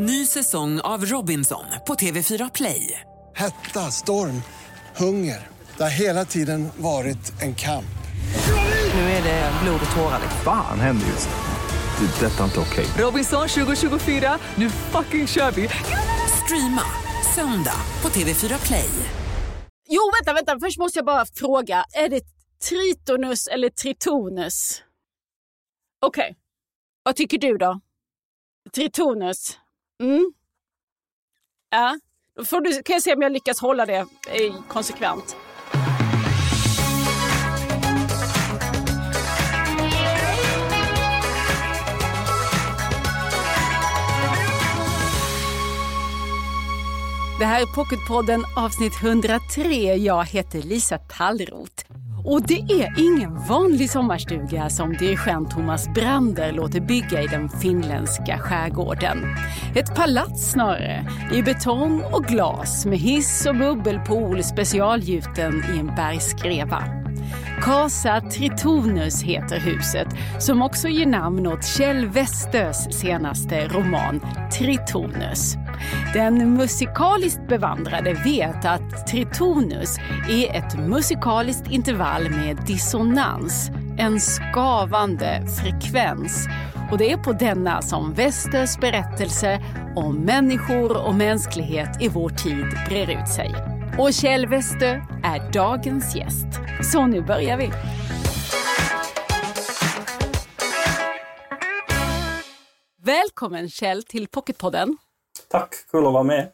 Ny säsong av Robinson på TV4 Play. Hetta, storm, hunger. Det har hela tiden varit en kamp. Nu är det blod och tårar. Fan händer just nu. Det. är Detta är inte okej. Robinson 2024, nu fucking kör vi! Streama söndag på TV4 Play. Jo, vänta, vänta. Först måste jag bara fråga. Är det tritonus eller tritonus? Okej. Vad tycker du då? Tritonus? Mm. Ja, då får du, kan jag se om jag lyckas hålla det eh, konsekvent. Det här är Pocketpodden avsnitt 103. Jag heter Lisa Tallroth. Och det är ingen vanlig sommarstuga som dirigent Thomas Brander låter bygga i den finländska skärgården. Ett palats snarare, i betong och glas med hiss och bubbelpool specialgjuten i en bergskreva. Casa Tritonus heter huset, som också ger namn åt Kjell Westös senaste roman Tritonus. Den musikaliskt bevandrade vet att tritonus är ett musikaliskt intervall med dissonans, en skavande frekvens. Och det är på denna som Westers berättelse om människor och mänsklighet i vår tid brer ut sig. Och Kjell Westö är dagens gäst. Så nu börjar vi. Välkommen Kjell till Pocketpodden. Tack, kul att vara med.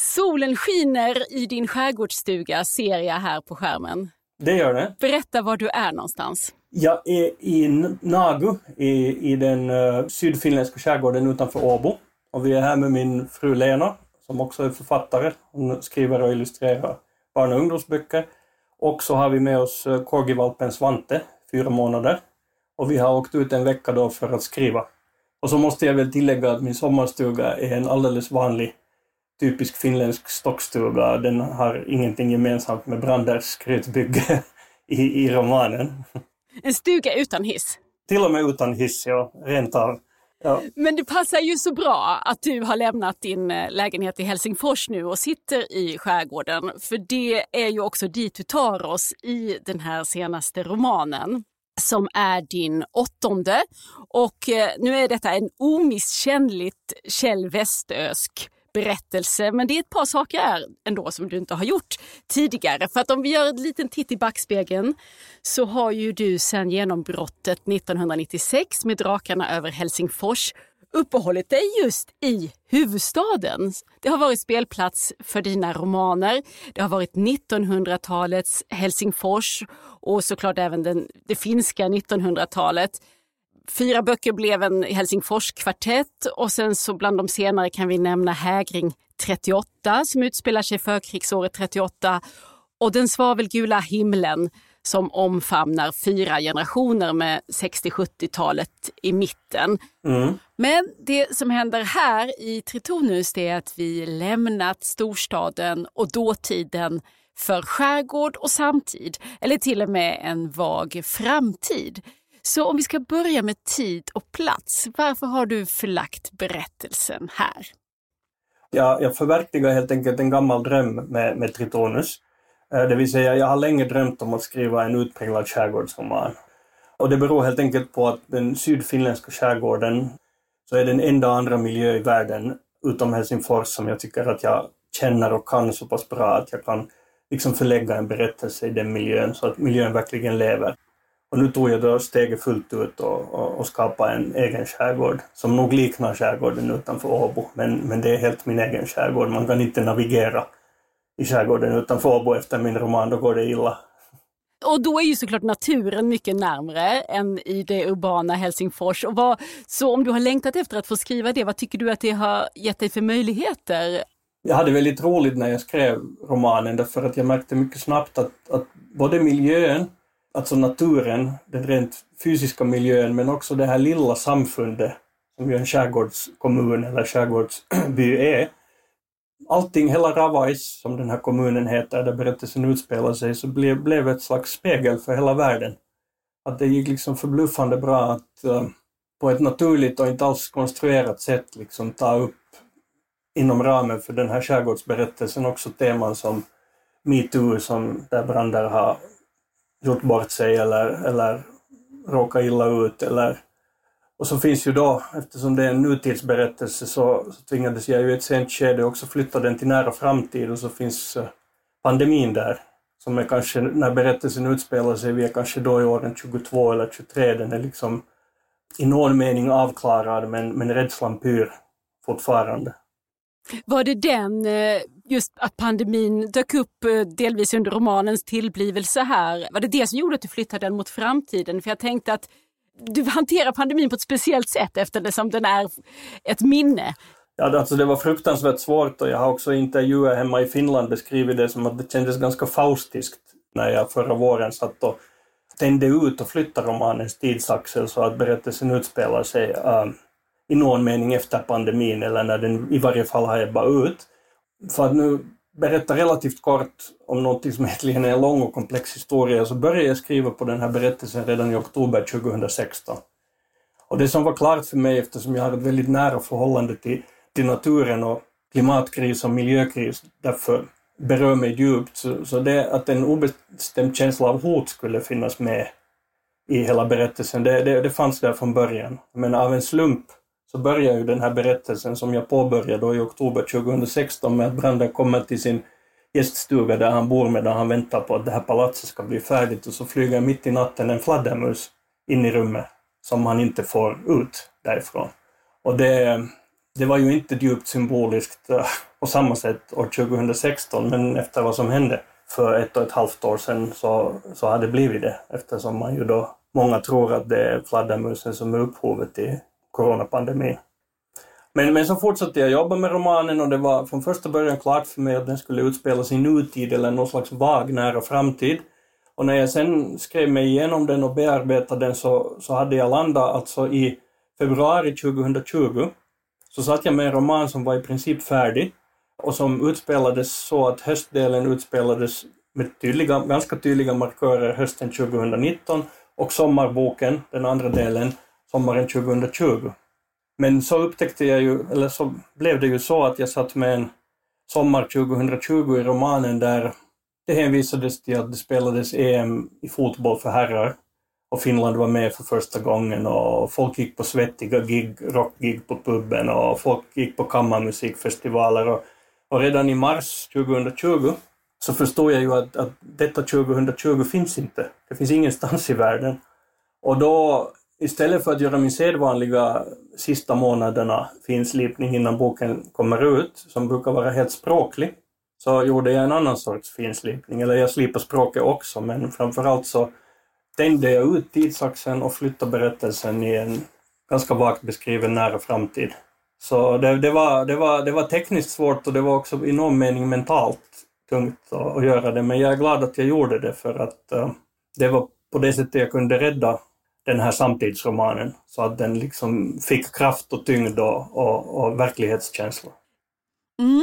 Solen skiner i din skärgårdsstuga ser jag här på skärmen. Det gör det. Berätta var du är någonstans. Jag är i Nagu i, i den uh, sydfinländska skärgården utanför Åbo. Och vi är här med min fru Lena som också är författare. Hon skriver och illustrerar barn och ungdomsböcker. Och så har vi med oss uh, corgivalpen Svante, fyra månader. Och vi har åkt ut en vecka då för att skriva. Och så måste jag väl tillägga att min sommarstuga är en alldeles vanlig typisk finländsk stockstuga. Den har ingenting gemensamt med Branders skrytbygge i, i romanen. En stuga utan hiss? Till och med utan hiss, ja. Rent av. Ja. Men det passar ju så bra att du har lämnat din eh, lägenhet i Helsingfors nu och sitter i skärgården. För det är ju också dit du tar oss i den här senaste romanen som är din åttonde. Och eh, nu är detta en omisskännligt Kjell Westösk berättelse. Men det är ett par saker här ändå som du inte har gjort tidigare. För att om vi gör en liten titt i backspegeln så har ju du sedan genombrottet 1996 med Drakarna över Helsingfors uppehållit dig just i huvudstaden. Det har varit spelplats för dina romaner. Det har varit 1900-talets Helsingfors och såklart även den, det finska 1900-talet. Fyra böcker blev en Helsingforskvartett och sen så bland de senare kan vi nämna Hägring 38 som utspelar sig förkrigsåret 38 och Den svavelgula himlen som omfamnar fyra generationer med 60-70-talet i mitten. Mm. Men det som händer här i Tritonus är att vi lämnat storstaden och dåtiden för skärgård och samtid, eller till och med en vag framtid. Så om vi ska börja med tid och plats, varför har du förlagt berättelsen här? Ja, jag förverkligar helt enkelt en gammal dröm med, med Tritonus. Eh, det vill säga, jag har länge drömt om att skriva en utpräglad skärgårdsroman. Och det beror helt enkelt på att den sydfinländska skärgården så är den enda andra miljö i världen utom Helsingfors som jag tycker att jag känner och kan så pass bra att jag kan liksom förlägga en berättelse i den miljön så att miljön verkligen lever. Och nu tog jag då steget fullt ut och, och, och skapade en egen skärgård som nog liknar skärgården utanför Åbo, men, men det är helt min egen skärgård. Man kan inte navigera i skärgården utanför Åbo efter min roman, då går det illa. Och då är ju såklart naturen mycket närmre än i det urbana Helsingfors. Och vad, så om du har längtat efter att få skriva det, vad tycker du att det har gett dig för möjligheter? Jag hade väldigt roligt när jag skrev romanen därför att jag märkte mycket snabbt att, att både miljön, alltså naturen, den rent fysiska miljön, men också det här lilla samfundet som ju en skärgårdskommun eller skärgårdsby är. Allting, hela Ravais, som den här kommunen heter, där berättelsen utspelar sig, så blev, blev ett slags spegel för hela världen. Att det gick liksom förbluffande bra att uh, på ett naturligt och inte alls konstruerat sätt liksom ta upp inom ramen för den här skärgårdsberättelsen också teman som metoo, som där Brander har gjort bort sig eller, eller råkat illa ut. Eller, och så finns ju då, eftersom det är en nutidsberättelse, så, så tvingades jag ju i ett sent skede också flytta den till nära framtid och så finns eh, pandemin där, som är kanske, när berättelsen utspelar sig, vi är kanske då i åren 22 eller 23, den är liksom i någon mening avklarad men, men rädslan pyr fortfarande. Var det den, eh, just att pandemin dök upp eh, delvis under romanens tillblivelse här, var det det som gjorde att du flyttade den mot framtiden? För jag tänkte att du hanterar pandemin på ett speciellt sätt eftersom den är ett minne. Ja, alltså det var fruktansvärt svårt och jag har också i intervjuer hemma i Finland beskrivit det som att det kändes ganska faustiskt när jag förra våren satt och tände ut och flyttade romanens tidsaxel så att berättelsen utspelar sig uh, i någon mening efter pandemin eller när den i varje fall har ebbat ut. För att nu berätta relativt kort om något som egentligen är en lång och komplex historia så började jag skriva på den här berättelsen redan i oktober 2016. Och det som var klart för mig eftersom jag har ett väldigt nära förhållande till, till naturen och klimatkris och miljökris därför berör mig djupt. Så, så det att en obestämd känsla av hot skulle finnas med i hela berättelsen, det, det, det fanns där från början. Men av en slump så börjar ju den här berättelsen som jag påbörjade i oktober 2016 med att branden kommer till sin gäststuga där han bor medan han väntar på att det här palatset ska bli färdigt och så flyger mitt i natten en fladdermus in i rummet som han inte får ut därifrån. Och det, det var ju inte djupt symboliskt eh, på samma sätt år 2016 men efter vad som hände för ett och ett halvt år sedan så, så har det blivit det eftersom man ju då, många tror att det är fladdermusen som är upphovet till coronapandemin. Men, men så fortsatte jag jobba med romanen och det var från första början klart för mig att den skulle utspelas i nutid eller någon slags vag nära framtid. Och när jag sen skrev mig igenom den och bearbetade den så, så hade jag landat alltså i februari 2020 så satt jag med en roman som var i princip färdig och som utspelades så att höstdelen utspelades med tydliga, ganska tydliga markörer hösten 2019 och sommarboken, den andra delen, sommaren 2020. Men så upptäckte jag ju, eller så blev det ju så att jag satt med en sommar 2020 i romanen där det hänvisades till att det spelades EM i fotboll för herrar och Finland var med för första gången och folk gick på svettiga gig, rockgig på puben och folk gick på kammarmusikfestivaler och, och redan i mars 2020 så förstod jag ju att, att detta 2020 finns inte. Det finns ingenstans i världen. Och då istället för att göra min sedvanliga sista månaderna finslipning innan boken kommer ut, som brukar vara helt språklig, så gjorde jag en annan sorts finslipning. Eller jag slipar språket också, men framförallt så tänjde jag ut tidsaxeln och flyttade berättelsen i en ganska vagt beskriven nära framtid. Så det, det, var, det, var, det var tekniskt svårt och det var också i någon mening mentalt tungt att, att göra det, men jag är glad att jag gjorde det för att uh, det var på det sättet jag kunde rädda den här samtidsromanen så att den liksom fick kraft och tyngd och, och, och verklighetskänsla. Mm.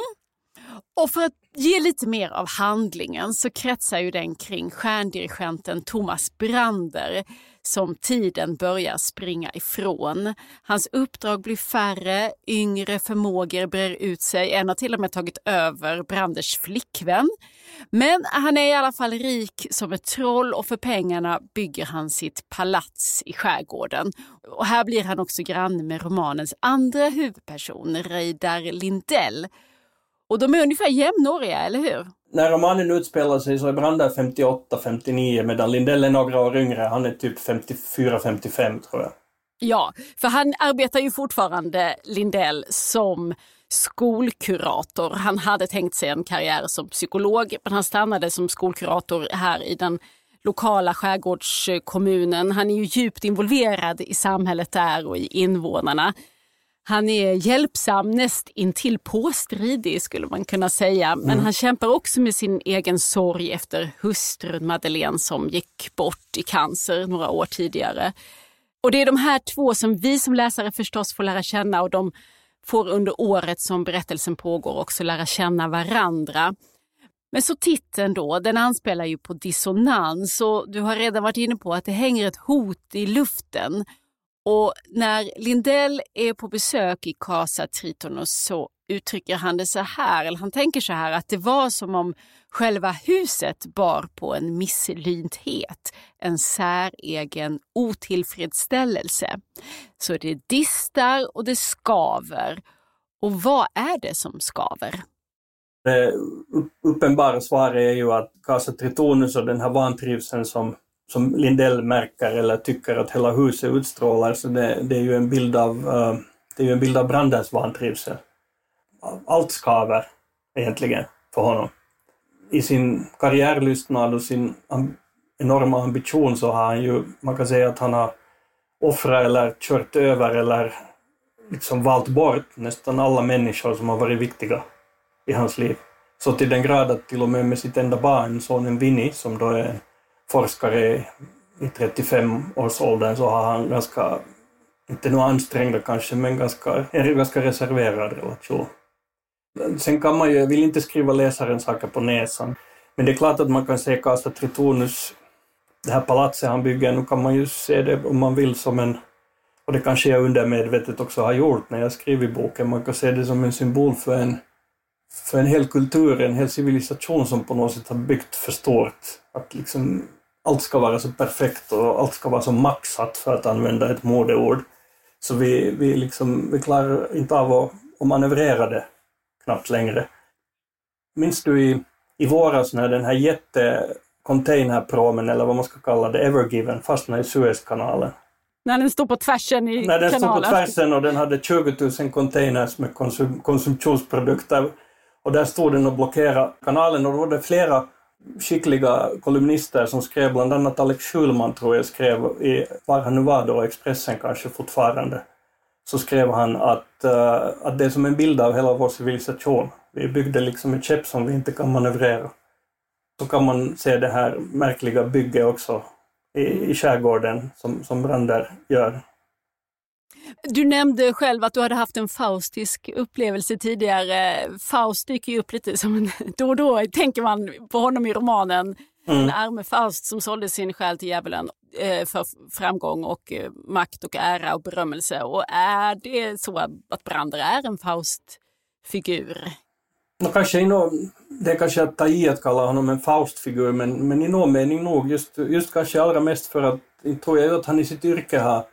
Och för att ge lite mer av handlingen så kretsar ju den kring stjärndirigenten Thomas Brander som tiden börjar springa ifrån. Hans uppdrag blir färre, yngre förmågor brer ut sig. En har till och med tagit över Branders flickvän. Men han är i alla fall rik som ett troll och för pengarna bygger han sitt palats i skärgården. Och här blir han också granne med romanens andra huvudperson, Reidar Lindell. Och de är ungefär jämnåriga, eller hur? När romanen utspelar sig så är Brander 58-59 medan Lindell är några år yngre. Han är typ 54-55 tror jag. Ja, för han arbetar ju fortfarande, Lindell, som skolkurator. Han hade tänkt sig en karriär som psykolog, men han stannade som skolkurator här i den lokala skärgårdskommunen. Han är ju djupt involverad i samhället där och i invånarna. Han är hjälpsam, näst intill påstridig skulle man kunna säga. Men mm. han kämpar också med sin egen sorg efter hustrun Madeleine som gick bort i cancer några år tidigare. Och det är de här två som vi som läsare förstås får lära känna och de får under året som berättelsen pågår också lära känna varandra. Men så titeln då, den anspelar ju på dissonans och du har redan varit inne på att det hänger ett hot i luften och när Lindell är på besök i Casa Tritonus så uttrycker han det så här, eller han tänker så här att det var som om själva huset bar på en misslynthet, en säregen otillfredsställelse. Så det distar och det skaver. Och vad är det som skaver? Eh, det uppenbara svaret är ju att Casa Tritonus och den här vantrivseln som, som Lindell märker eller tycker att hela huset utstrålar, så det, det är ju en bild av, uh, det är ju en bild av Brandens vantrivsel. Allt skaver egentligen för honom. I sin karriärlystnad och sin enorma ambition så har han ju, man kan säga att han har offrat eller kört över eller liksom valt bort nästan alla människor som har varit viktiga i hans liv. Så till den grad att till och med med sitt enda barn, sonen Vinnie, som då är forskare i 35-årsåldern, så har han ganska, inte nu ansträngda kanske, men ganska, en ganska reserverad relation. Sen kan man ju, jag vill inte skriva läsaren saker på näsan, men det är klart att man kan se Casa Tritonus, det här palatset han bygger, nu kan man ju se det om man vill som en, och det kanske jag undermedvetet också har gjort när jag skriver boken, man kan se det som en symbol för en för en hel kultur, en hel civilisation som på något sätt har byggt för stort. Att liksom allt ska vara så perfekt och allt ska vara så maxat för att använda ett modeord. Så vi, vi, liksom, vi klarar inte av att, att manövrera det knappt längre. Minns du i, i våras när den här jätte containerpromen, eller vad man ska kalla det, Evergiven, fastnade i Suezkanalen? När den stod på tvärsen i kanalen? När den kanalen. stod på tvärsen och den hade 20 000 containers med konsum konsumtionsprodukter och där stod den och blockerade kanalen och då var det flera skickliga kolumnister som skrev, bland annat Alex Schulman tror jag skrev, i, var han nu var då, Expressen kanske fortfarande, så skrev han att, uh, att det är som en bild av hela vår civilisation. Vi byggde liksom ett skepp som vi inte kan manövrera. Så kan man se det här märkliga bygget också i, i skärgården som, som Brander gör. Du nämnde själv att du hade haft en faustisk upplevelse tidigare. Faust dyker ju upp lite som en, då och då tänker man på honom i romanen. Mm. En arme Faust som sålde sin själ till djävulen eh, för framgång och eh, makt och ära och berömmelse. Och är det så att Brander är en Faust-figur? No, kanske någon, det är kanske att ta i att kalla honom en Faust-figur, men, men i någon mening nog. Just, just kanske allra mest för att, inte tror jag att han i sitt yrke har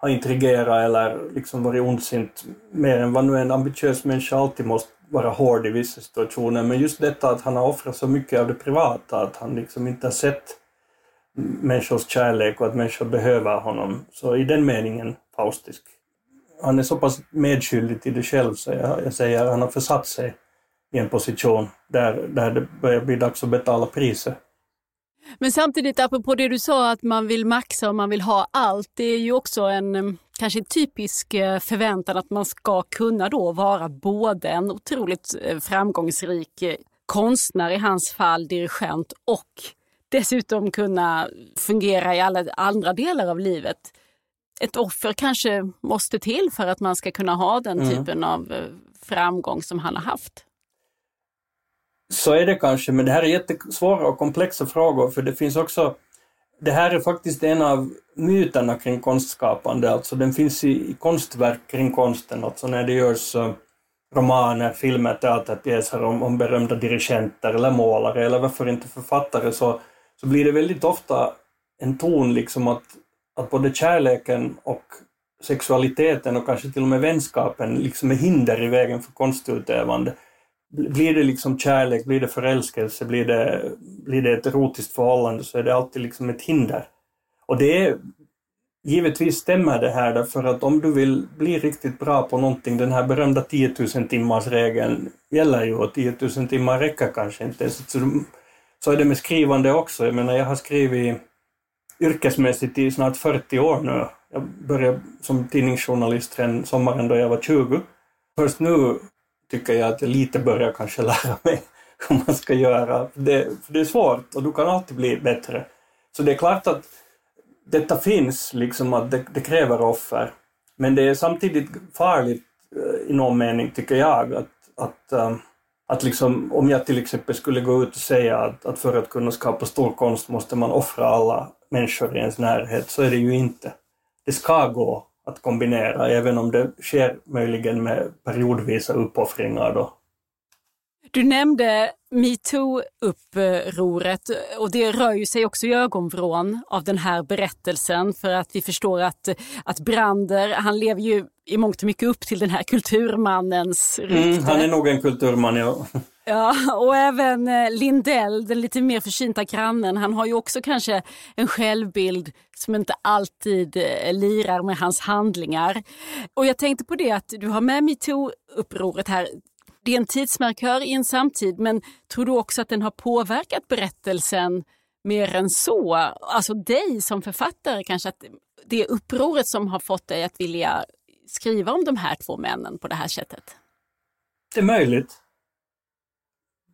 har intrigerat eller liksom varit ondsint mer än vad nu en ambitiös människa alltid måste vara hård i vissa situationer. Men just detta att han har offrat så mycket av det privata, att han liksom inte har sett människors kärlek och att människor behöver honom. Så i den meningen faustisk. Han är så pass medskyldig till det själv så jag, jag säger att han har försatt sig i en position där, där det börjar bli dags att betala priset. Men samtidigt, apropå det du sa att man vill maxa och man vill ha allt, det är ju också en eh, kanske typisk eh, förväntan att man ska kunna då vara både en otroligt eh, framgångsrik konstnär i hans fall, dirigent och dessutom kunna fungera i alla andra delar av livet. Ett offer kanske måste till för att man ska kunna ha den mm. typen av framgång som han har haft. Så är det kanske, men det här är jättesvåra och komplexa frågor för det finns också det här är faktiskt en av myterna kring konstskapande, alltså den finns i, i konstverk kring konsten, alltså när det görs eh, romaner, filmer, teaterpjäser om, om berömda dirigenter eller målare eller varför inte författare så, så blir det väldigt ofta en ton liksom att, att både kärleken och sexualiteten och kanske till och med vänskapen liksom är hinder i vägen för konstutövande blir det liksom kärlek, blir det förälskelse, blir det, blir det ett erotiskt förhållande så är det alltid liksom ett hinder. Och det är Givetvis stämmer det här därför att om du vill bli riktigt bra på någonting, den här berömda 10 000 timmars regeln gäller ju och 10 000 timmar räcker kanske inte. Så, så är det med skrivande också. Jag menar, jag har skrivit yrkesmässigt i snart 40 år nu. Jag började som tidningsjournalist redan sommaren då jag var 20. Först nu tycker jag att jag lite börjar kanske lära mig hur man ska göra. Det, för det är svårt och du kan alltid bli bättre. Så det är klart att detta finns, liksom att det, det kräver offer. Men det är samtidigt farligt eh, i någon mening, tycker jag, att, att, eh, att liksom, om jag till exempel skulle gå ut och säga att, att för att kunna skapa stor konst måste man offra alla människor i ens närhet, så är det ju inte. det ska gå att kombinera, även om det sker möjligen med periodvisa uppoffringar. Då. Du nämnde metoo-upproret och det rör ju sig också i ögonvrån av den här berättelsen för att vi förstår att, att Brander, han lever ju i mångt och mycket upp till den här kulturmannens rykte. Mm, han är nog en kulturman, ja. Ja, och även eh, Lindell, den lite mer försynta grannen, han har ju också kanske en självbild som inte alltid eh, lirar med hans handlingar. Och jag tänkte på det att du har med metoo-upproret här det är en tidsmarkör i en samtid, men tror du också att den har påverkat berättelsen mer än så? Alltså dig som författare kanske, att det är upproret som har fått dig att vilja skriva om de här två männen på det här sättet? Det är möjligt.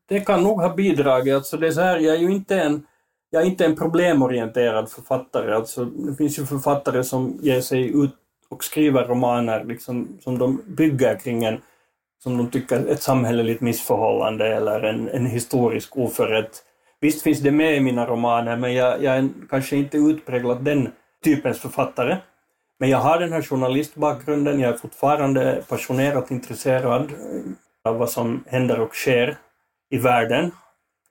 Det kan nog ha bidragit. Alltså det är så här, jag är ju inte en, jag är inte en problemorienterad författare. Alltså, det finns ju författare som ger sig ut och skriver romaner liksom, som de bygger kring en som de tycker ett samhälleligt missförhållande eller en, en historisk oförrätt. Visst finns det med i mina romaner, men jag, jag är kanske inte utpräglat den typens författare. Men jag har den här journalistbakgrunden, jag är fortfarande passionerat intresserad av vad som händer och sker i världen.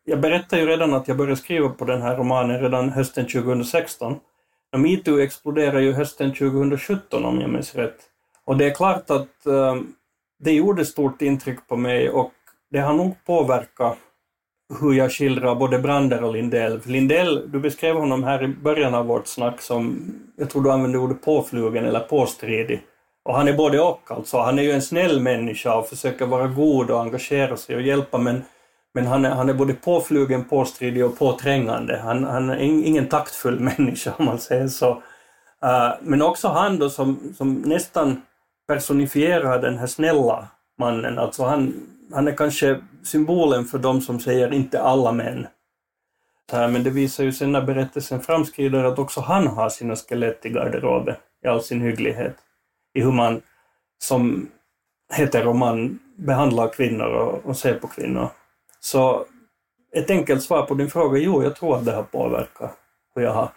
Jag berättade ju redan att jag började skriva på den här romanen redan hösten 2016. Metoo exploderade ju hösten 2017 om jag minns rätt. Och det är klart att eh, det gjorde stort intryck på mig och det har nog påverkat hur jag skildrar både Brander och Lindell. Lindell, du beskrev honom här i början av vårt snack som, jag tror du använde ordet påflugen eller påstridig. Och han är både och alltså. Han är ju en snäll människa och försöker vara god och engagera sig och hjälpa men, men han, är, han är både påflugen, påstridig och påträngande. Han, han är ingen taktfull människa om man säger så. Uh, men också han då som, som nästan personifierar den här snälla mannen. Alltså han, han är kanske symbolen för de som säger inte alla män. Eh, men det visar ju sen när berättelsen framskrider att också han har sina skelett i garderoben i all sin hygglighet. I hur man som heteroman behandlar kvinnor och, och ser på kvinnor. Så ett enkelt svar på din fråga, jo, jag tror att det har påverkat hur jag har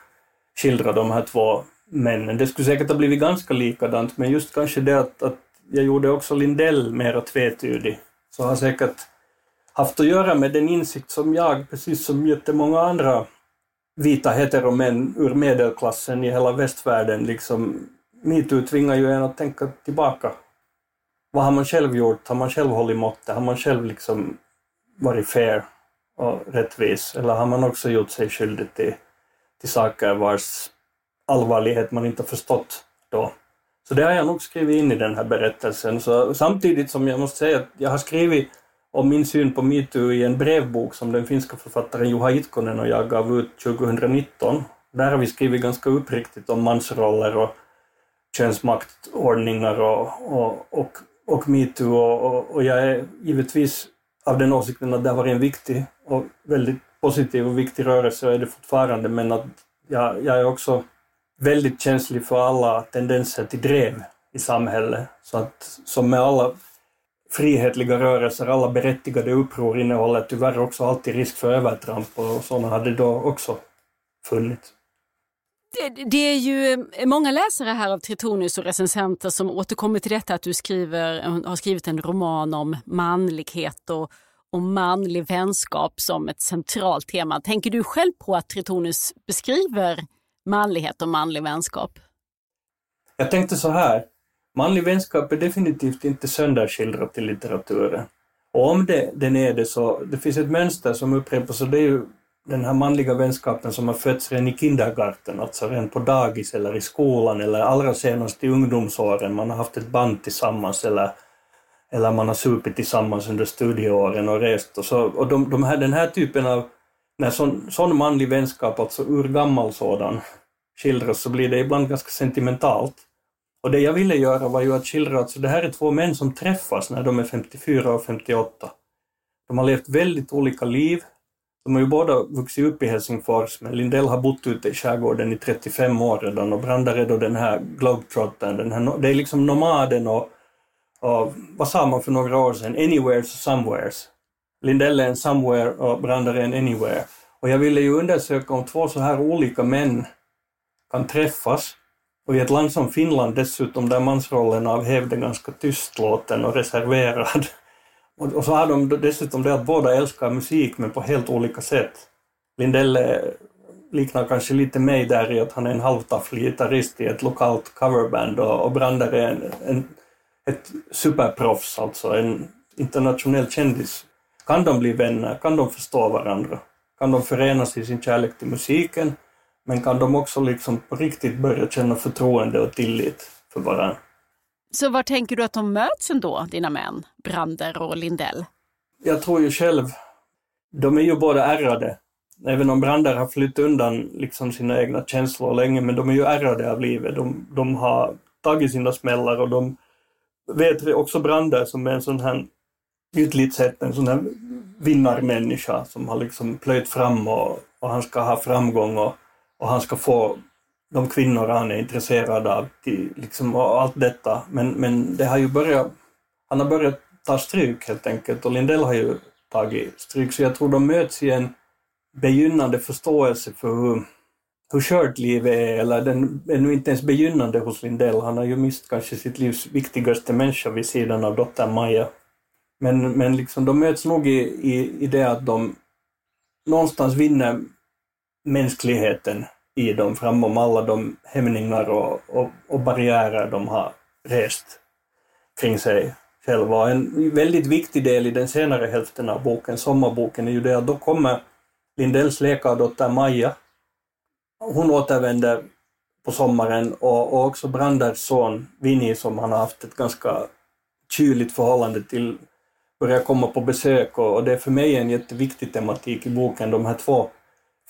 skildrat de här två männen. Det skulle säkert ha blivit ganska likadant, men just kanske det att, att jag gjorde också Lindell mera tvetydig, så har säkert haft att göra med den insikt som jag, precis som jättemånga andra vita heteromän ur medelklassen i hela västvärlden, liksom metoo tvingar ju en att tänka tillbaka. Vad har man själv gjort? Har man själv hållit måttet? Har man själv liksom varit fair och rättvis? Eller har man också gjort sig skyldig till, till saker vars allvarlighet man inte förstått då. Så det har jag nog skrivit in i den här berättelsen. Så samtidigt som jag måste säga att jag har skrivit om min syn på metoo i en brevbok som den finska författaren Juha Itkonen och jag gav ut 2019. Där har vi skrivit ganska uppriktigt om mansroller och könsmaktordningar och, och, och, och metoo och, och, och jag är givetvis av den åsikten att det har varit en viktig och väldigt positiv och viktig rörelse och är det fortfarande men att jag, jag är också väldigt känslig för alla tendenser till drev i samhället. Så att som med alla frihetliga rörelser, alla berättigade uppror innehåller tyvärr också alltid risk för övertramp och sådana hade då också funnits. Det, det, är ju eh, många läsare här av Tritonius och recensenter som återkommer till detta att du skriver, eh, har skrivit en roman om manlighet och, och manlig vänskap som ett centralt tema. Tänker du själv på att Tritonius beskriver manlighet och manlig vänskap? Jag tänkte så här, manlig vänskap är definitivt inte sönderskildrat i litteraturen. Och om det, den är det så, det finns ett mönster som upprepas och det är ju den här manliga vänskapen som har fötts redan i kindergarten, alltså redan på dagis eller i skolan eller allra senast i ungdomsåren. Man har haft ett band tillsammans eller, eller man har supit tillsammans under studieåren och rest. Och, så, och de, de här, den här typen av när sån, sån manlig vänskap, alltså urgammal sådan, skildras så blir det ibland ganska sentimentalt. Och det jag ville göra var ju att skildra att det här är två män som träffas när de är 54 och 58. De har levt väldigt olika liv. De har ju båda vuxit upp i Helsingfors, men Lindell har bott ute i skärgården i 35 år redan och Brandar är då den här globetrottern, den här, det är liksom nomaden och, och vad sa man för några år sedan, anywheres och somewheres. Lindell är en somewhere och Brandar är en anywhere. Och jag ville ju undersöka om två så här olika män kan träffas Och i ett land som Finland dessutom där mansrollen av hävd är ganska tystlåten och reserverad. Och, och så har de dessutom det att båda älskar musik men på helt olika sätt. Lindell eh, liknar kanske lite mig där i att han är en halvtafflig gitarrist i ett lokalt coverband och, och Brander är en, en, ett superproffs, alltså en internationell kändis. Kan de bli vänner? Kan de förstå varandra? Kan de förenas i sin kärlek till musiken? Men kan de också liksom på riktigt börja känna förtroende och tillit för varandra? Så var tänker du att de möts ändå, dina män, Brander och Lindell? Jag tror ju själv, de är ju båda ärrade. Även om Brander har flytt undan liksom sina egna känslor länge, men de är ju ärrade av livet. De, de har tagit sina smällar och de vet också Brander som är en sån här ytligt sett en sån här vinnarmänniska som har liksom plöjt fram och, och han ska ha framgång och, och han ska få de kvinnor han är intresserad av till, liksom, och allt detta. Men, men det har ju börjat, han har börjat ta stryk helt enkelt och Lindell har ju tagit stryk så jag tror de möts i en begynnande förståelse för hur, hur skört livet är, eller den är nu inte ens begynnande hos Lindell. Han har ju mist kanske sitt livs viktigaste människa vid sidan av dottern Maja. Men, men liksom, de möts nog i, i, i det att de någonstans vinner mänskligheten i dem framom alla de hämningar och, och, och barriärer de har rest kring sig själva. Och en väldigt viktig del i den senare hälften av boken, sommarboken, är ju det att då kommer Lindells läkardotter Maja. Hon återvänder på sommaren och, och också Branders son Vinny som han har haft ett ganska kyligt förhållande till börjar komma på besök och, och det är för mig en jätteviktig tematik i boken, de här två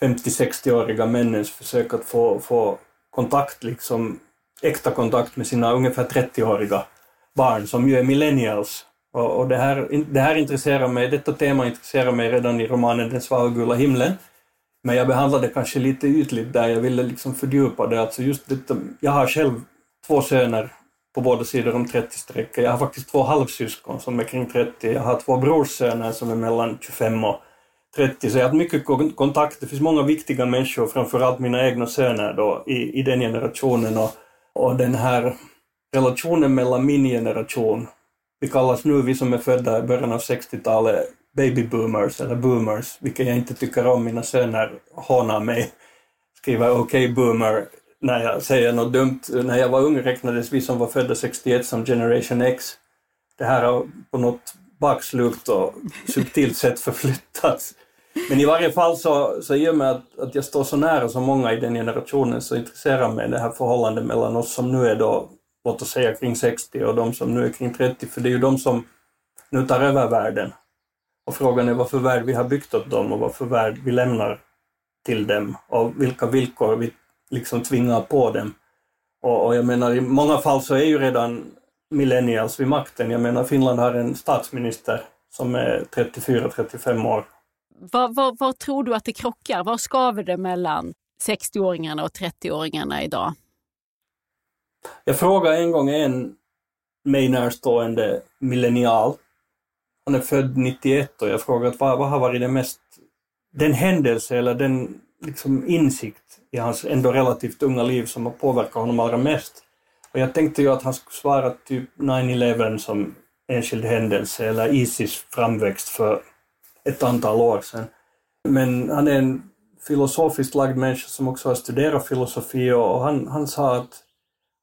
50-60-åriga männens försök att få, få kontakt, liksom äkta kontakt med sina ungefär 30-åriga barn som ju är millennials. Och, och det, här, det här intresserar mig, detta tema intresserar mig redan i romanen Den svaga gula himlen. Men jag behandlade det kanske lite ytligt där, jag ville liksom fördjupa det. Alltså just detta, jag har själv två söner på båda sidor om 30-strecket. Jag har faktiskt två halvsyskon som är kring 30. Jag har två brorssöner som är mellan 25 och 30, så jag har haft mycket kontakt. Det finns många viktiga människor, framförallt mina egna söner då, i, i den generationen. Och, och den här relationen mellan min generation, vi kallas nu, vi som är födda i början av 60-talet, baby boomers eller boomers, vilket jag inte tycker om. Mina söner hånar mig, skriver okej okay, boomer när jag säger något dumt. När jag var ung räknades vi som var födda 61 som generation X. Det här har på något bakslukt och subtilt sätt förflyttats. Men i varje fall så, så i och med att, att jag står så nära så många i den generationen så intresserar mig det här förhållandet mellan oss som nu är då, låt oss säga kring 60 och de som nu är kring 30, för det är ju de som nu tar över världen. Och frågan är vad för värld vi har byggt åt dem och vad för värld vi lämnar till dem och vilka villkor vi liksom tvingar på dem. Och, och jag menar i många fall så är ju redan millennials vid makten. Jag menar Finland har en statsminister som är 34-35 år. Var, var, var, tror du att det krockar? Var skaver det mellan 60-åringarna och 30-åringarna idag? Jag frågade en gång en mig närstående millennial. Han är född 91 och jag frågade vad, vad har varit den mest, den händelse eller den liksom insikt i hans ändå relativt unga liv som har påverkat honom allra mest. Och jag tänkte ju att han skulle svara typ 9-11 som enskild händelse eller Isis framväxt för ett antal år sedan. Men han är en filosofiskt lagd människa som också har studerat filosofi och han, han sa att,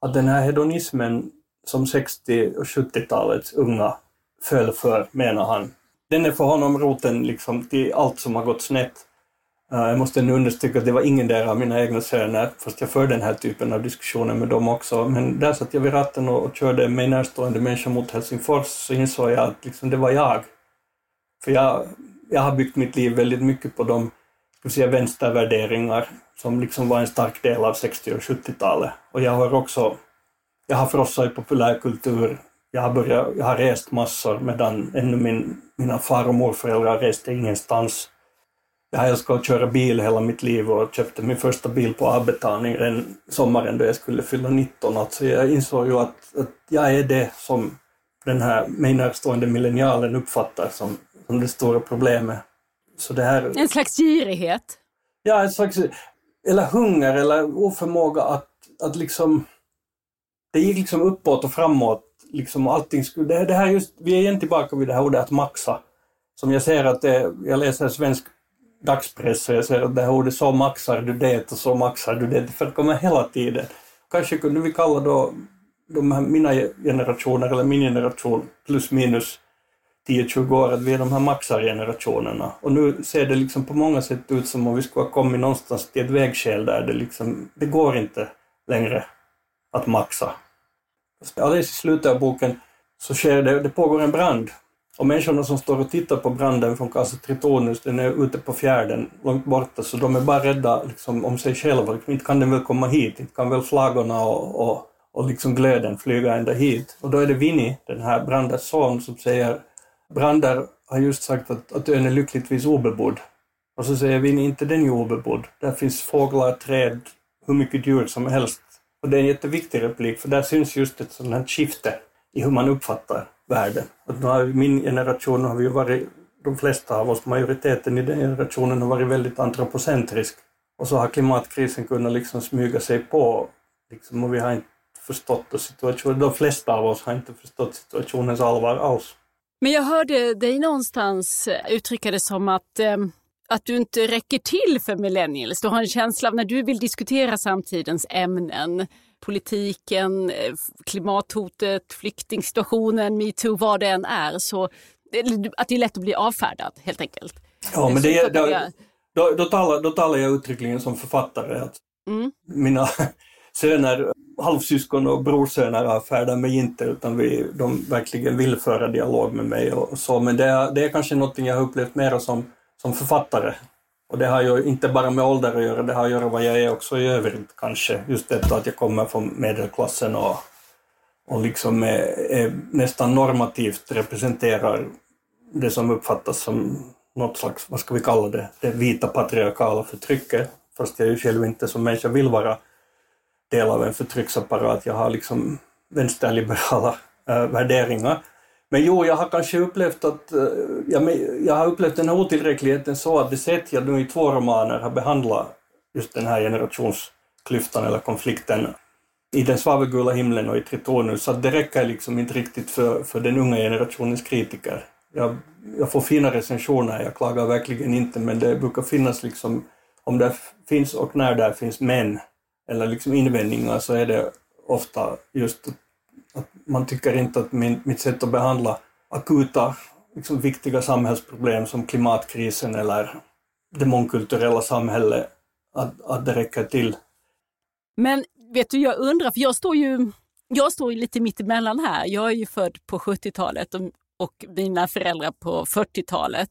att den här hedonismen som 60 och 70-talets unga föll för, menar han, den är för honom roten liksom till allt som har gått snett. Eh, jag måste nu understryka att det var ingen där av mina egna söner, fast jag för den här typen av diskussioner med dem också. Men där satt jag vid ratten och, och körde mig närstående människa mot Helsingfors, så insåg jag att liksom, det var jag. För jag, jag har byggt mitt liv väldigt mycket på de ska säga, vänstervärderingar som liksom var en stark del av 60 och 70-talet. Och jag har också, jag har frossat i populärkultur, jag har, börjat, jag har rest massor medan ännu min, mina far och morföräldrar reste ingenstans. Jag har älskat att köra bil hela mitt liv och köpte min första bil på avbetalning den sommaren då jag skulle fylla 19. Alltså jag insåg ju att, att jag är det som den här mig närstående millennialen uppfattar som, som det stora problemet. Så det här, en slags girighet? Ja, en slags, eller hunger eller oförmåga att, att liksom det gick liksom uppåt och framåt. Liksom allting skulle, det, det här just, vi är igen tillbaka vid det här ordet att maxa. Som jag ser att det, jag läser svensk dagspress och jag ser att det här ordet så maxar du det och så maxar du det, för det kommer hela tiden. Kanske kunde vi kalla då de här, mina generationer, eller min generation, plus minus 10-20 år, att vi är de här maxargenerationerna. Och nu ser det liksom på många sätt ut som om vi skulle ha kommit någonstans till ett vägskäl där det liksom, det går inte längre att maxa. Alldeles i slutet av boken så sker det, det pågår en brand och människorna som står och tittar på branden från Casa Tritonus, den är ute på fjärden, långt borta, så de är bara rädda liksom, om sig själva. Liksom, inte kan den väl komma hit, inte kan väl flaggorna och, och, och liksom glöden flyga ända hit. Och då är det Vinnie, den här brandens son, som säger Brander har just sagt att, att ön är lyckligtvis obebodd. Och så säger vi inte den är obebodd. Där finns fåglar, träd, hur mycket djur som helst. Och det är en jätteviktig replik, för där syns just ett sådant här skifte i hur man uppfattar världen. Att nu har min generation har vi ju varit, de flesta av oss, majoriteten i den generationen har varit väldigt antropocentrisk. Och så har klimatkrisen kunnat liksom smyga sig på, liksom, och vi har inte förstått situationen. De flesta av oss har inte förstått situationens allvar alls. Men jag hörde dig någonstans uttrycka det som att, eh, att du inte räcker till för millennials. Du har en känsla av när du vill diskutera samtidens ämnen politiken, eh, klimathotet, flyktingsituationen, metoo, vad det än är, så att det är lätt att bli avfärdad helt enkelt. Ja, men det, då, då, då, talar, då talar jag uttryckligen som författare. Att mm. Mina söner, halvsyskon och brorsöner avfärdar mig inte utan vi, de verkligen vill föra dialog med mig och så. Men det är, det är kanske något jag har upplevt mer som, som författare och det har ju inte bara med ålder att göra, det har att göra med vad jag är också i övrigt kanske. Just detta att jag kommer från medelklassen och, och liksom är, är nästan normativt representerar det som uppfattas som något slags, vad ska vi kalla det, det vita patriarkala förtrycket. Fast jag ju själv inte som människa vill vara del av en förtrycksapparat. Jag har liksom vänsterliberala äh, värderingar. Men jo, jag har kanske upplevt att eh, äh, jag, jag har upplevt den här otillräckligheten så att det sätt jag nu i två romaner har behandlat just den här generationsklyftan eller konflikten i Den svavelgula himlen och i Tritonus, så att det räcker liksom inte riktigt för, för den unga generationens kritiker. Jag, jag får fina recensioner, jag klagar verkligen inte, men det brukar finnas liksom, om det finns och när det finns män eller liksom invändningar så är det ofta just att man tycker inte att min, mitt sätt att behandla akuta, liksom viktiga samhällsproblem som klimatkrisen eller det mångkulturella samhället, att, att det räcker till. Men vet du, jag undrar, för jag står ju jag står ju lite mittemellan här. Jag är ju född på 70-talet och, och mina föräldrar på 40-talet.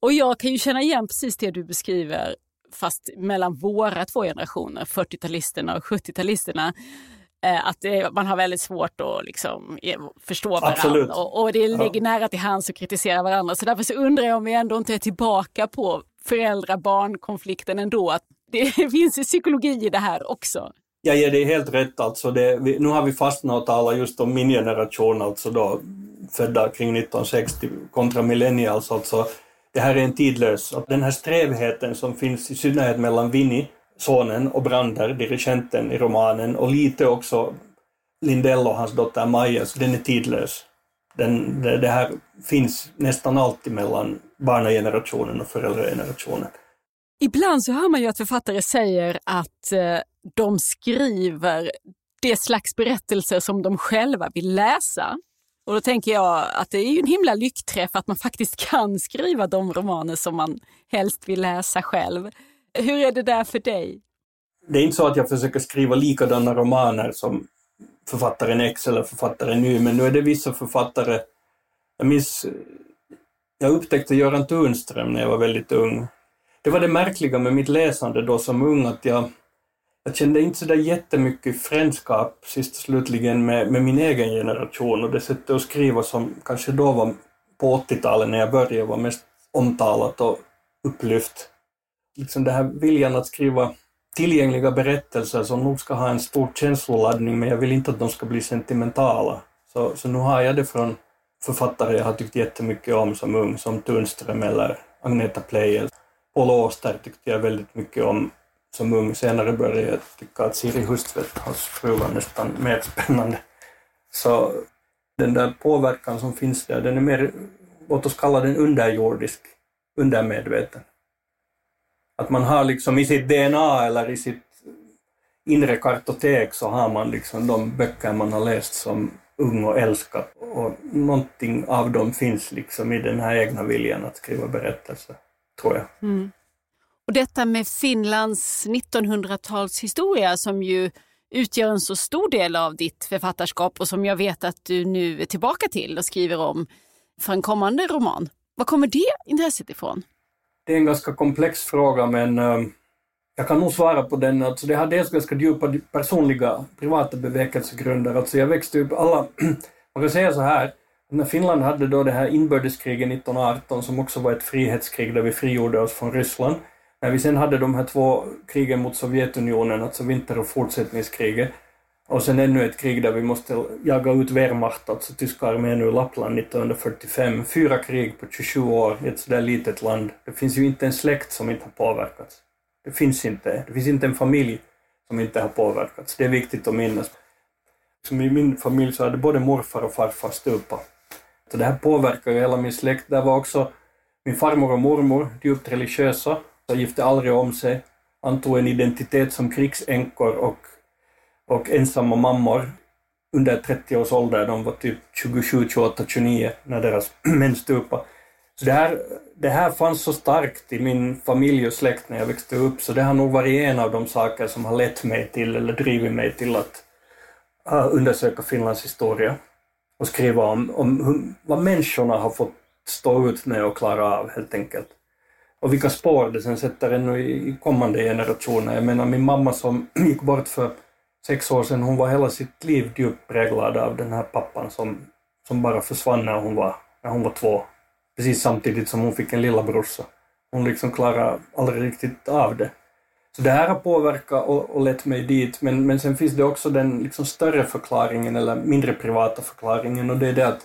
Och jag kan ju känna igen precis det du beskriver, fast mellan våra två generationer, 40-talisterna och 70-talisterna. Eh, att det, man har väldigt svårt att liksom, förstå varandra och, och, det ligger ja. nära till hands att kritisera varandra. Så därför så undrar jag om vi ändå inte är tillbaka på föräldrar-barn-konflikten ändå. Att det finns psykologi i det här också. Jag ger dig helt rätt. Alltså det, vi, nu har vi fastnat och talar just om min generation, alltså då födda kring 1960 kontra millennials. Alltså, det här är en tidlös, den här strävheten som finns i synnerhet mellan Vinnie, sonen och Brander, dirigenten i romanen, och lite också Lindell och hans dotter Maja, så den är tidlös. Den, det, det här finns nästan alltid mellan barnagenerationen och föräldragenerationen. Ibland så hör man ju att författare säger att eh, de skriver det slags berättelser som de själva vill läsa. Och då tänker jag att det är ju en himla lyckträff att man faktiskt kan skriva de romaner som man helst vill läsa själv. Hur är det där för dig? Det är inte så att jag försöker skriva likadana romaner som författaren X eller författaren Y, men nu är det vissa författare. Jag minns, jag upptäckte Göran Tunström när jag var väldigt ung. Det var det märkliga med mitt läsande då som ung, att jag, jag kände inte sådär jättemycket frändskap sist och slutligen med, med min egen generation och det sättet att skriva som kanske då var på 80-talet när jag började var mest omtalat och upplyft liksom den här viljan att skriva tillgängliga berättelser som nog ska ha en stor känsloladdning, men jag vill inte att de ska bli sentimentala. Så, så nu har jag det från författare jag har tyckt jättemycket om som ung, som Tunström eller Agneta Pleijel. Paul Auster tyckte jag väldigt mycket om som ung. Senare började jag tycka att Siri Hustvedt, hans fru, var nästan mer spännande. Så den där påverkan som finns där, den är mer, låt oss kalla den underjordisk, undermedveten. Att man har liksom i sitt DNA eller i sitt inre kartotek så har man liksom de böcker man har läst som ung och älskat och någonting av dem finns liksom i den här egna viljan att skriva berättelser, tror jag. Mm. Och detta med Finlands 1900-talshistoria som ju utgör en så stor del av ditt författarskap och som jag vet att du nu är tillbaka till och skriver om för en kommande roman. Var kommer det intresset ifrån? Det är en ganska komplex fråga men ehm, jag kan nog svara på den. Alltså det har dels ganska djupa personliga, privata bevekelsegrunder. Alltså jag växte upp, alla, man kan säga så här, när Finland hade då det här inbördeskriget 1918 som också var ett frihetskrig där vi frigjorde oss från Ryssland. När vi sen hade de här två krigen mot Sovjetunionen, alltså vinter och fortsättningskriget, och sen ännu ett krig där vi måste jaga ut Wehrmacht, alltså tyska armén ur Lappland 1945. Fyra krig på 27 år i ett sådär litet land. Det finns ju inte en släkt som inte har påverkats. Det finns inte. Det finns inte en familj som inte har påverkats. Det är viktigt att minnas. Som I min familj så hade både morfar och farfar stupat. Så det här påverkar ju hela min släkt. Där var också min farmor och mormor djupt religiösa. De gifte aldrig om sig. Antog en identitet som krigsänkor och, och ensamma mammor under 30 års ålder. De var typ 27, 28, 29 när deras män stupade. Så det här, det här fanns så starkt i min familj och släkt när jag växte upp, så det har nog varit en av de saker som har lett mig till, eller drivit mig till att äh, undersöka Finlands historia och skriva om, om hur, vad människorna har fått stå ut med och klara av helt enkelt. Och vilka spår det sen sätter ännu i kommande generationer. Jag menar min mamma som gick bort för sex år sedan, hon var hela sitt liv djupt präglad av den här pappan som, som bara försvann när hon var, när hon var två precis samtidigt som hon fick en lilla brorsa. Hon liksom klarade aldrig riktigt av det. Så det här har påverkat och, och lett mig dit, men, men sen finns det också den liksom större förklaringen, eller mindre privata förklaringen, och det är det att,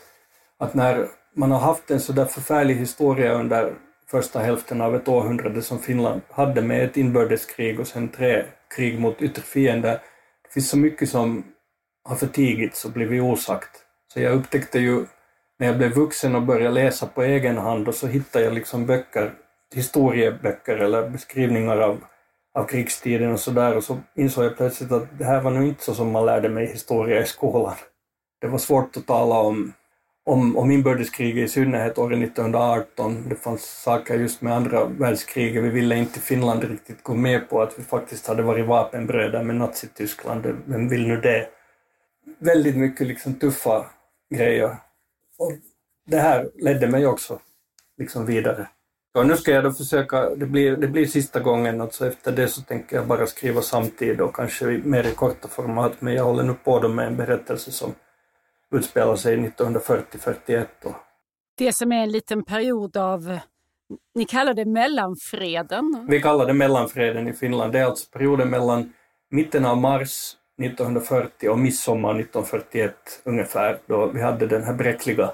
att när man har haft en sådär förfärlig historia under första hälften av ett århundrade som Finland hade med ett inbördeskrig och sen tre krig mot yttre fiender. Det finns så mycket som har förtigits och blivit osagt. Så jag upptäckte ju när jag blev vuxen och började läsa på egen hand och så hittade jag liksom böcker, historieböcker eller beskrivningar av, av krigstiden och sådär och så insåg jag plötsligt att det här var nog inte så som man lärde mig historia i skolan. Det var svårt att tala om, om, om inbördeskriget i synnerhet året 1918. Det fanns saker just med andra världskriget. Vi ville inte Finland riktigt gå med på att vi faktiskt hade varit vapenbröder med Nazityskland. Vem vill nu det? Väldigt mycket liksom tuffa grejer och det här ledde mig också liksom vidare. Och nu ska jag då försöka, det blir, det blir sista gången, alltså efter det så tänker jag bara skriva samtidigt och kanske mer i korta format, men jag håller nu på med en berättelse som utspelar sig 1940-41. Det som är en liten period av, ni kallar det mellanfreden? Vi kallar det mellanfreden i Finland. Det är alltså perioden mellan mitten av mars 1940 och midsommar 1941 ungefär, då vi hade den här bräckliga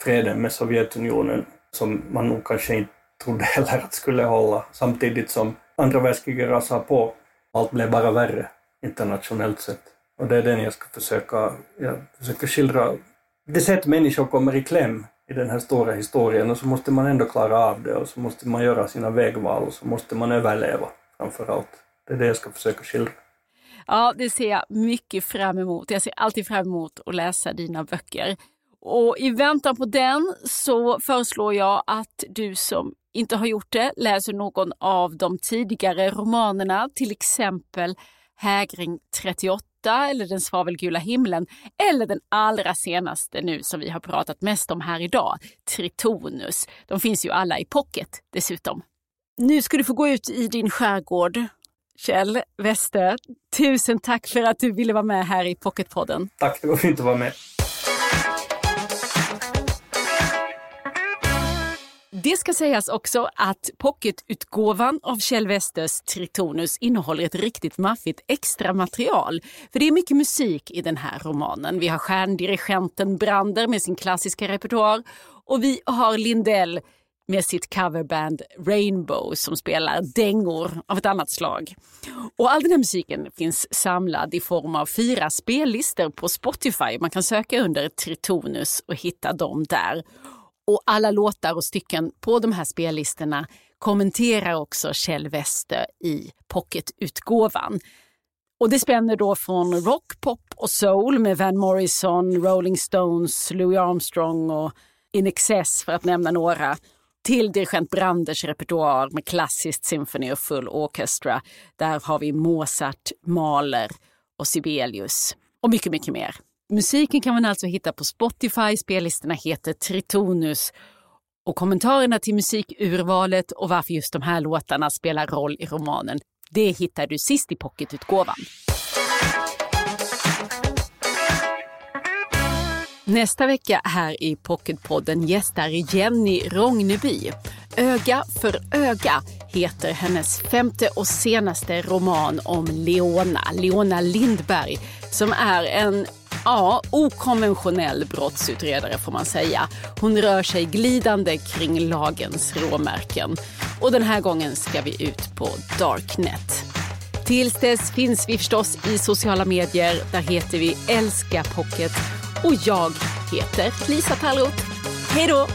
freden med Sovjetunionen som man nog kanske inte trodde heller att skulle hålla, samtidigt som andra världskriget rasade på. Allt blev bara värre internationellt sett. Och det är den jag ska försöka, jag försöker skildra det sätt människor kommer i kläm i den här stora historien och så måste man ändå klara av det och så måste man göra sina vägval och så måste man överleva framför allt. Det är det jag ska försöka skildra. Ja, det ser jag mycket fram emot. Jag ser alltid fram emot att läsa dina böcker. Och i väntan på den så föreslår jag att du som inte har gjort det läser någon av de tidigare romanerna, till exempel Hägring 38 eller Den svavelgula himlen eller den allra senaste nu som vi har pratat mest om här idag, Tritonus. De finns ju alla i pocket dessutom. Nu ska du få gå ut i din skärgård Kjell Weste, tusen tack för att du ville vara med här i Pocketpodden. Tack, det var fint att vara med. Det ska sägas också att pocketutgåvan av Kjell Westers Tritonus innehåller ett riktigt maffigt extra material. För det är mycket musik i den här romanen. Vi har stjärndirigenten Brander med sin klassiska repertoar och vi har Lindell med sitt coverband Rainbow som spelar dängor av ett annat slag. Och all den här musiken finns samlad i form av fyra spellistor på Spotify. Man kan söka under Tritonus och hitta dem där. Och alla låtar och stycken på de här spellistorna kommenterar också Kjell Wester i pocketutgåvan. Och det spänner då från rock, pop och soul med Van Morrison, Rolling Stones, Louis Armstrong och In Excess för att nämna några till dirigent Branders repertoar med klassiskt symfoni och full orkestra. Där har vi Mozart, Mahler och Sibelius och mycket, mycket mer. Musiken kan man alltså hitta på Spotify. Spellistorna heter Tritonus och kommentarerna till musikurvalet och varför just de här låtarna spelar roll i romanen, det hittar du sist i pocketutgåvan. Nästa vecka här i Pocketpodden gästar Jenny Rogneby. Öga för öga heter hennes femte och senaste roman om Leona, Leona Lindberg, som är en Ja, okonventionell brottsutredare får man säga. Hon rör sig glidande kring lagens råmärken. Och den här gången ska vi ut på Darknet. Tills dess finns vi förstås i sociala medier. Där heter vi Älska Pocket. Och jag heter Lisa Tallroth. Hej då!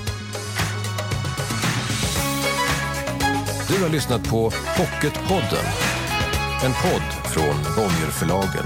Du har lyssnat på Pocketpodden. En podd från Bonnierförlagen.